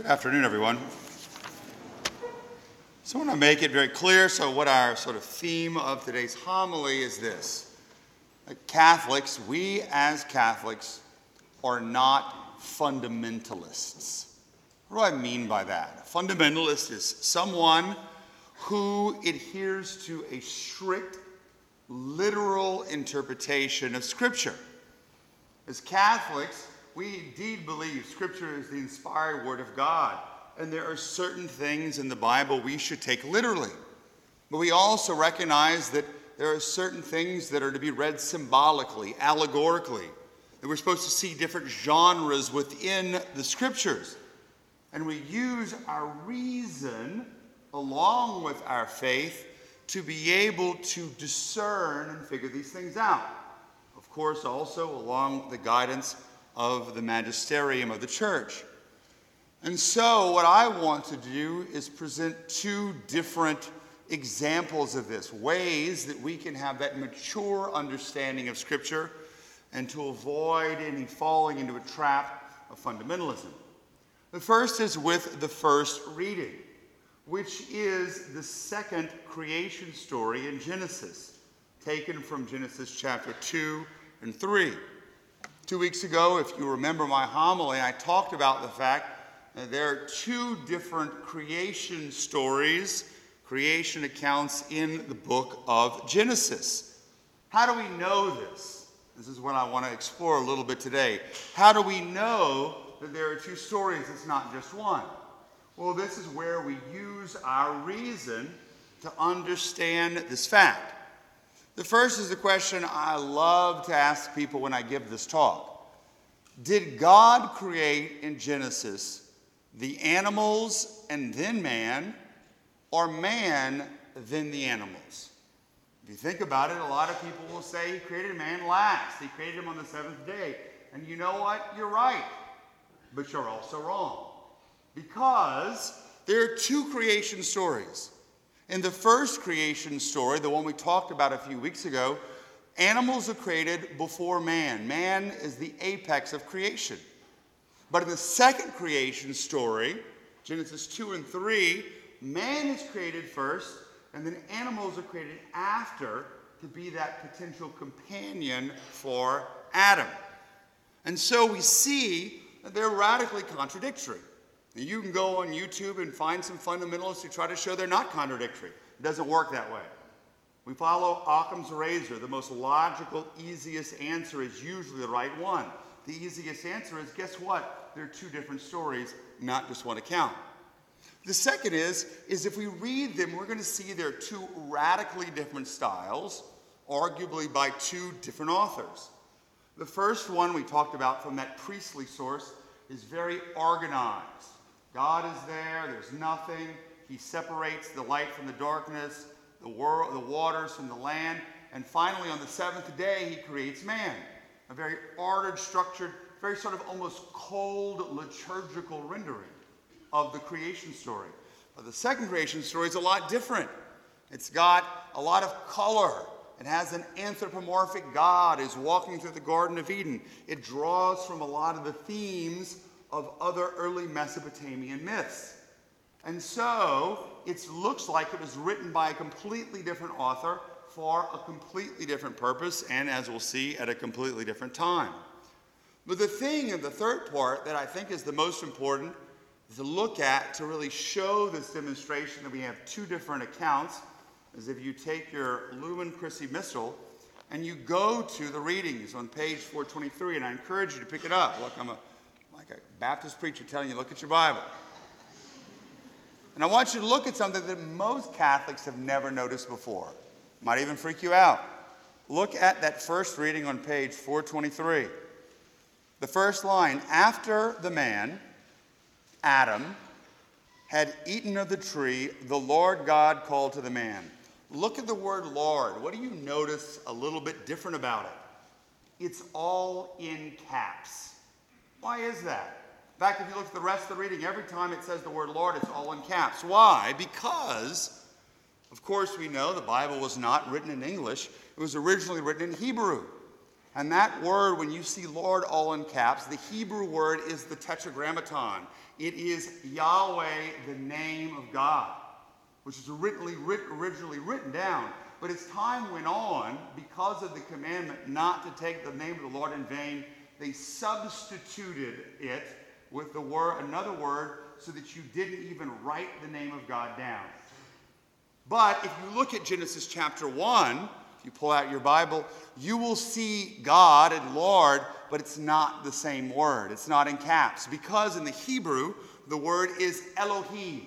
Good afternoon, everyone. So I want to make it very clear. So, what our sort of theme of today's homily is this Catholics, we as Catholics, are not fundamentalists. What do I mean by that? A fundamentalist is someone who adheres to a strict, literal interpretation of Scripture. As Catholics, we indeed believe Scripture is the inspired Word of God, and there are certain things in the Bible we should take literally. But we also recognize that there are certain things that are to be read symbolically, allegorically, that we're supposed to see different genres within the Scriptures. And we use our reason along with our faith to be able to discern and figure these things out. Of course, also along the guidance of the magisterium of the church. And so, what I want to do is present two different examples of this, ways that we can have that mature understanding of Scripture and to avoid any falling into a trap of fundamentalism. The first is with the first reading which is the second creation story in Genesis, taken from Genesis chapter 2 and 3. Two weeks ago, if you remember my homily, I talked about the fact that there are two different creation stories, creation accounts in the book of Genesis. How do we know this? This is what I want to explore a little bit today. How do we know that there are two stories? It's not just one. Well, this is where we use our reason to understand this fact. The first is the question I love to ask people when I give this talk Did God create in Genesis the animals and then man, or man then the animals? If you think about it, a lot of people will say he created man last. He created him on the seventh day. And you know what? You're right. But you're also wrong. Because there are two creation stories. In the first creation story, the one we talked about a few weeks ago, animals are created before man. Man is the apex of creation. But in the second creation story, Genesis 2 and 3, man is created first, and then animals are created after to be that potential companion for Adam. And so we see that they're radically contradictory. You can go on YouTube and find some fundamentalists who try to show they're not contradictory. It doesn't work that way. We follow Occam's razor. The most logical, easiest answer is usually the right one. The easiest answer is guess what? There are two different stories, not just one account. The second is, is if we read them, we're going to see they're two radically different styles, arguably by two different authors. The first one we talked about from that priestly source is very organized. God is there, there's nothing. He separates the light from the darkness, the, world, the waters from the land. And finally, on the seventh day, he creates man. A very ordered, structured, very sort of almost cold liturgical rendering of the creation story. But the second creation story is a lot different. It's got a lot of color. It has an anthropomorphic God is walking through the Garden of Eden. It draws from a lot of the themes of other early Mesopotamian myths. And so it looks like it was written by a completely different author for a completely different purpose, and as we'll see, at a completely different time. But the thing in the third part that I think is the most important to look at to really show this demonstration that we have two different accounts is if you take your Lumen Christi Missal and you go to the readings on page 423, and I encourage you to pick it up. Look, I'm a like a Baptist preacher telling you, look at your Bible. And I want you to look at something that most Catholics have never noticed before. Might even freak you out. Look at that first reading on page 423. The first line After the man, Adam, had eaten of the tree, the Lord God called to the man. Look at the word Lord. What do you notice a little bit different about it? It's all in caps. Why is that? In fact, if you look at the rest of the reading, every time it says the word Lord, it's all in caps. Why? Because, of course, we know the Bible was not written in English, it was originally written in Hebrew. And that word, when you see Lord all in caps, the Hebrew word is the tetragrammaton. It is Yahweh, the name of God, which is originally, originally written down. But as time went on, because of the commandment not to take the name of the Lord in vain, they substituted it with the word, another word so that you didn't even write the name of God down. But if you look at Genesis chapter 1, if you pull out your Bible, you will see God and Lord, but it's not the same word. It's not in caps. Because in the Hebrew, the word is Elohim.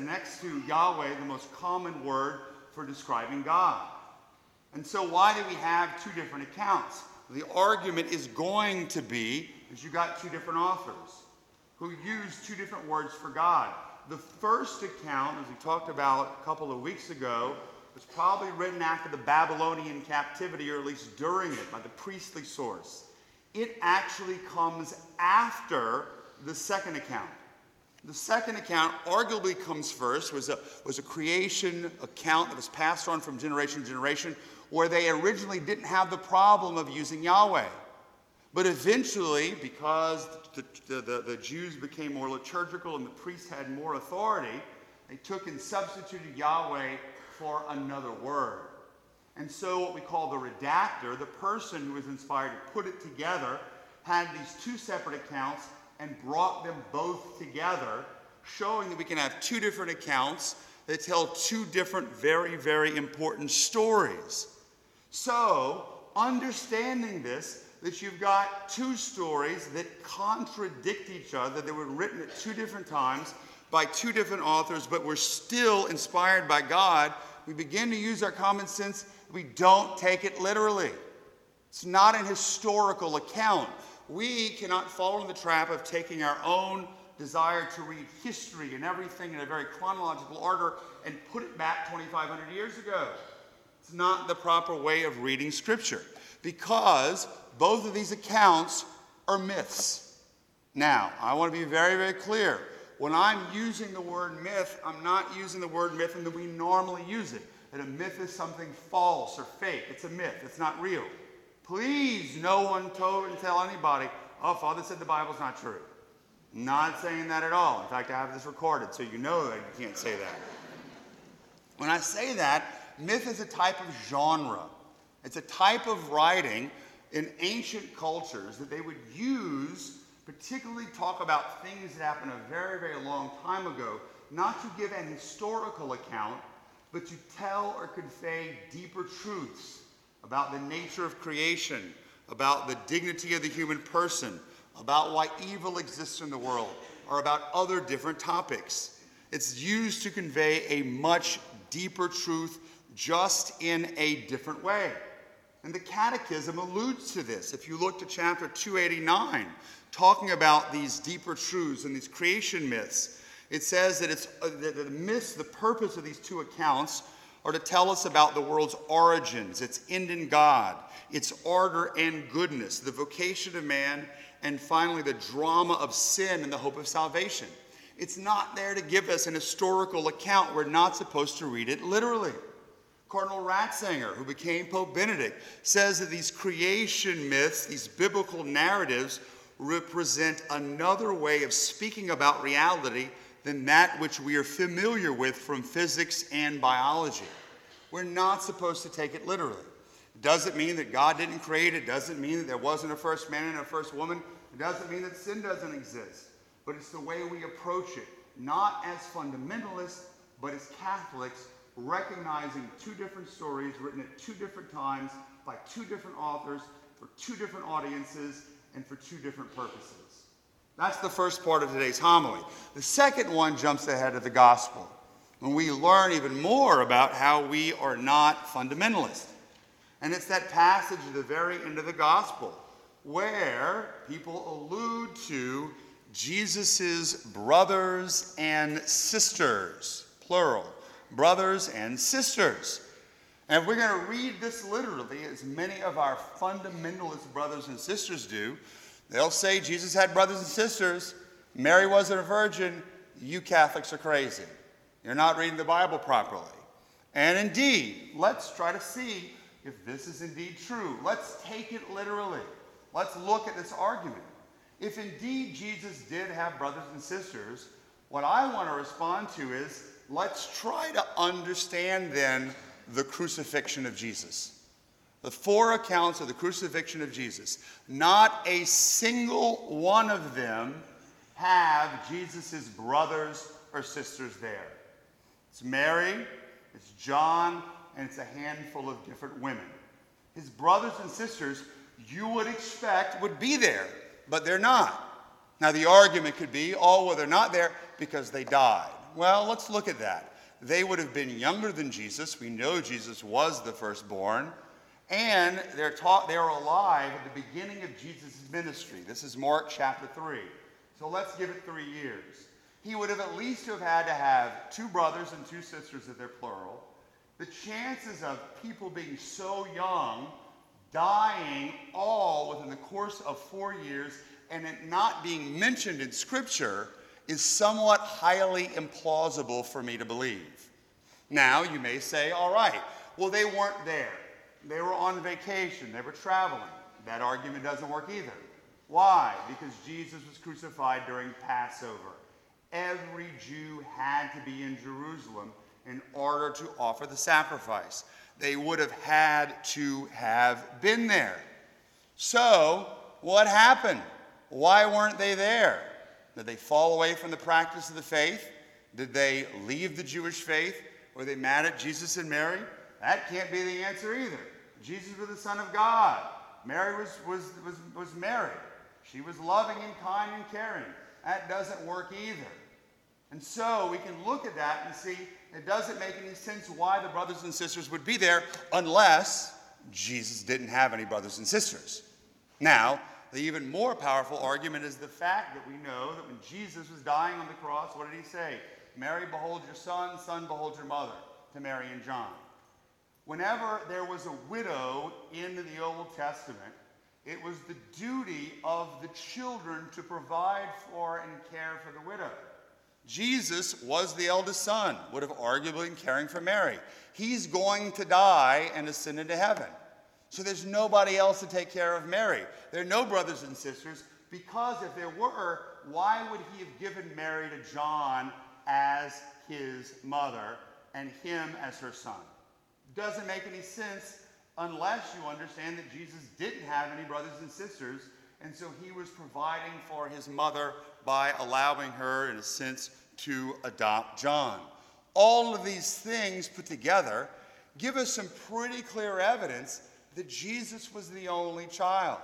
Next to Yahweh, the most common word for describing God. And so, why do we have two different accounts? The argument is going to be is you got two different authors who use two different words for God. The first account, as we talked about a couple of weeks ago, was probably written after the Babylonian captivity, or at least during it, by the priestly source. It actually comes after the second account. The second account arguably comes first, was a, was a creation account that was passed on from generation to generation, where they originally didn't have the problem of using Yahweh. But eventually, because the, the, the, the, Jews became more liturgical and the priests had more authority, they took and substituted Yahweh for another word. And so, what we call the redactor, the person who was inspired to put it together, had these two separate accounts and brought them both together, showing that we can have two different accounts that tell two different, very, very important stories. So, understanding this, that you've got two stories that contradict each other, that were written at two different times by two different authors, but were still inspired by God, we begin to use our common sense. We don't take it literally. It's not an historical account. We cannot fall in the trap of taking our own desire to read history and everything in a very chronological order and put it back 2,500 years ago. It's not the proper way of reading Scripture because both of these accounts are myths. Now, I want to be very, very clear. When I'm using the word myth, I'm not using the word myth the way we normally use it. That a myth is something false or fake. It's a myth, it's not real. Please, no one told and tell anybody, oh, Father said the Bible's not true. Not saying that at all. In fact, I have this recorded, so you know that you can't say that. When I say that, myth is a type of genre. It's a type of writing in ancient cultures that they would use, particularly talk about things that happened a very, very long time ago, not to give an historical account, but to tell or convey deeper truths about the nature of creation, about the dignity of the human person, about why evil exists in the world, or about other different topics. It's used to convey a much deeper truth just in a different way. And the Catechism alludes to this. If you look to chapter 289, talking about these deeper truths and these creation myths, it says that it's uh, that the myths, the purpose of these two accounts are to tell us about the world's origins, its end in God, its order and goodness, the vocation of man, and finally the drama of sin and the hope of salvation. It's not there to give us an historical account. We're not supposed to read it literally. Cardinal Ratzinger, who became Pope Benedict, says that these creation myths, these biblical narratives, represent another way of speaking about reality than that which we are familiar with from physics and biology. We're not supposed to take it literally. It doesn't mean that God didn't create it, doesn't mean that there wasn't a first man and a first woman, it doesn't mean that sin doesn't exist. But it's the way we approach it, not as fundamentalists, but as Catholics recognizing two different stories written at two different times by two different authors for two different audiences and for two different purposes. That's the first part of today's homily. The second one jumps ahead of the gospel when we learn even more about how we are not fundamentalist. And it's that passage at the very end of the gospel where people allude to Jesus' brothers and sisters, plural brothers and sisters. And if we're going to read this literally, as many of our fundamentalist brothers and sisters do, they'll say Jesus had brothers and sisters, Mary wasn't a virgin, you Catholics are crazy. You're not reading the Bible properly. And indeed, let's try to see if this is indeed true, let's take it literally. Let's look at this argument. If indeed Jesus did have brothers and sisters, what I want to respond to is let's try to understand then the crucifixion of Jesus. The four accounts of the crucifixion of Jesus, not a single one of them have Jesus' brothers or sisters there. It's Mary, it's John, and it's a handful of different women. His brothers and sisters, you would expect, would be there, but they're not. Now, the argument could be, oh, well, they're not there because they died. Well, let's look at that. They would have been younger than Jesus. We know Jesus was the firstborn. And they're taught they are alive at the beginning of Jesus' ministry. This is Mark chapter 3. So let's give it three years. He would have at least have had to have two brothers and two sisters if they're plural. The chances of people being so young, dying all within the course of four years, and it not being mentioned in Scripture is somewhat highly implausible for me to believe. Now, you may say, all right, well, they weren't there. They were on vacation, they were traveling. That argument doesn't work either. Why? Because Jesus was crucified during Passover. Every Jew had to be in Jerusalem in order to offer the sacrifice. They would have had to have been there. So, what happened? Why weren't they there? Did they fall away from the practice of the faith? Did they leave the Jewish faith? Were they mad at Jesus and Mary? That can't be the answer either. Jesus was the Son of God. Mary was, was, was, was Mary. She was loving and kind and caring. That doesn't work either. And so we can look at that and see it doesn't make any sense why the brothers and sisters would be there unless Jesus didn't have any brothers and sisters. Now, the even more powerful argument is the fact that we know that when Jesus was dying on the cross, what did he say? Mary, behold your son, son, behold your mother, to Mary and John. Whenever there was a widow in the Old Testament, it was the duty of the children to provide for and care for the widow. Jesus was the eldest son, would have arguably been caring for Mary. He's going to die and ascend into heaven. So there's nobody else to take care of Mary. There are no brothers and sisters, because if there were, why would he have given Mary to John as his mother and him as her son? Doesn't make any sense unless you understand that Jesus didn't have any brothers and sisters, and so he was providing for his mother by allowing her, in a sense, to adopt John. All of these things put together give us some pretty clear evidence that Jesus was the only child.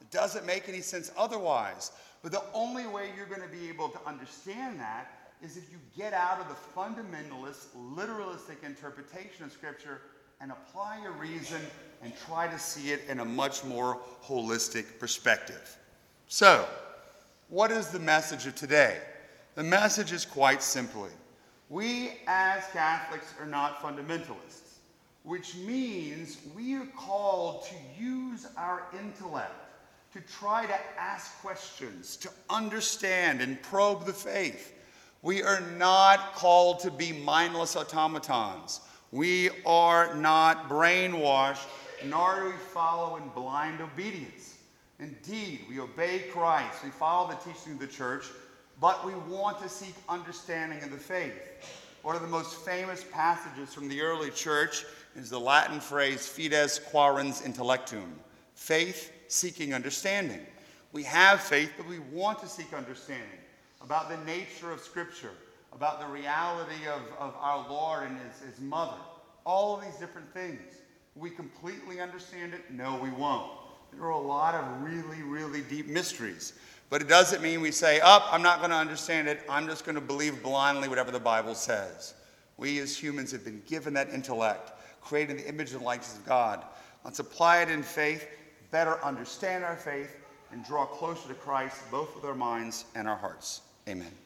It doesn't make any sense otherwise. But the only way you're going to be able to understand that is if you get out of the fundamentalist, literalistic interpretation of Scripture and apply your reason and try to see it in a much more holistic perspective. So, what is the message of today? The message is quite simply we as Catholics are not fundamentalists, which means we are called to use our intellect to try to ask questions, to understand and probe the faith. We are not called to be mindless automatons. We are not brainwashed, nor do we follow in blind obedience. Indeed, we obey Christ, we follow the teaching of the church, but we want to seek understanding of the faith. One of the most famous passages from the early church is the Latin phrase fides quaerens intellectum, faith seeking understanding. We have faith, but we want to seek understanding about the nature of Scripture, about the reality of, of our Lord and his, his mother. All of these different things. We completely understand it? No, we won't. There are a lot of really, really deep mysteries. But it doesn't mean we say, up, oh, I'm not going to understand it. I'm just going to believe blindly whatever the Bible says. We as humans have been given that intellect, created in the image and likeness of God. Let's apply it in faith, better understand our faith, and draw closer to Christ, both with our minds and our hearts. Amen.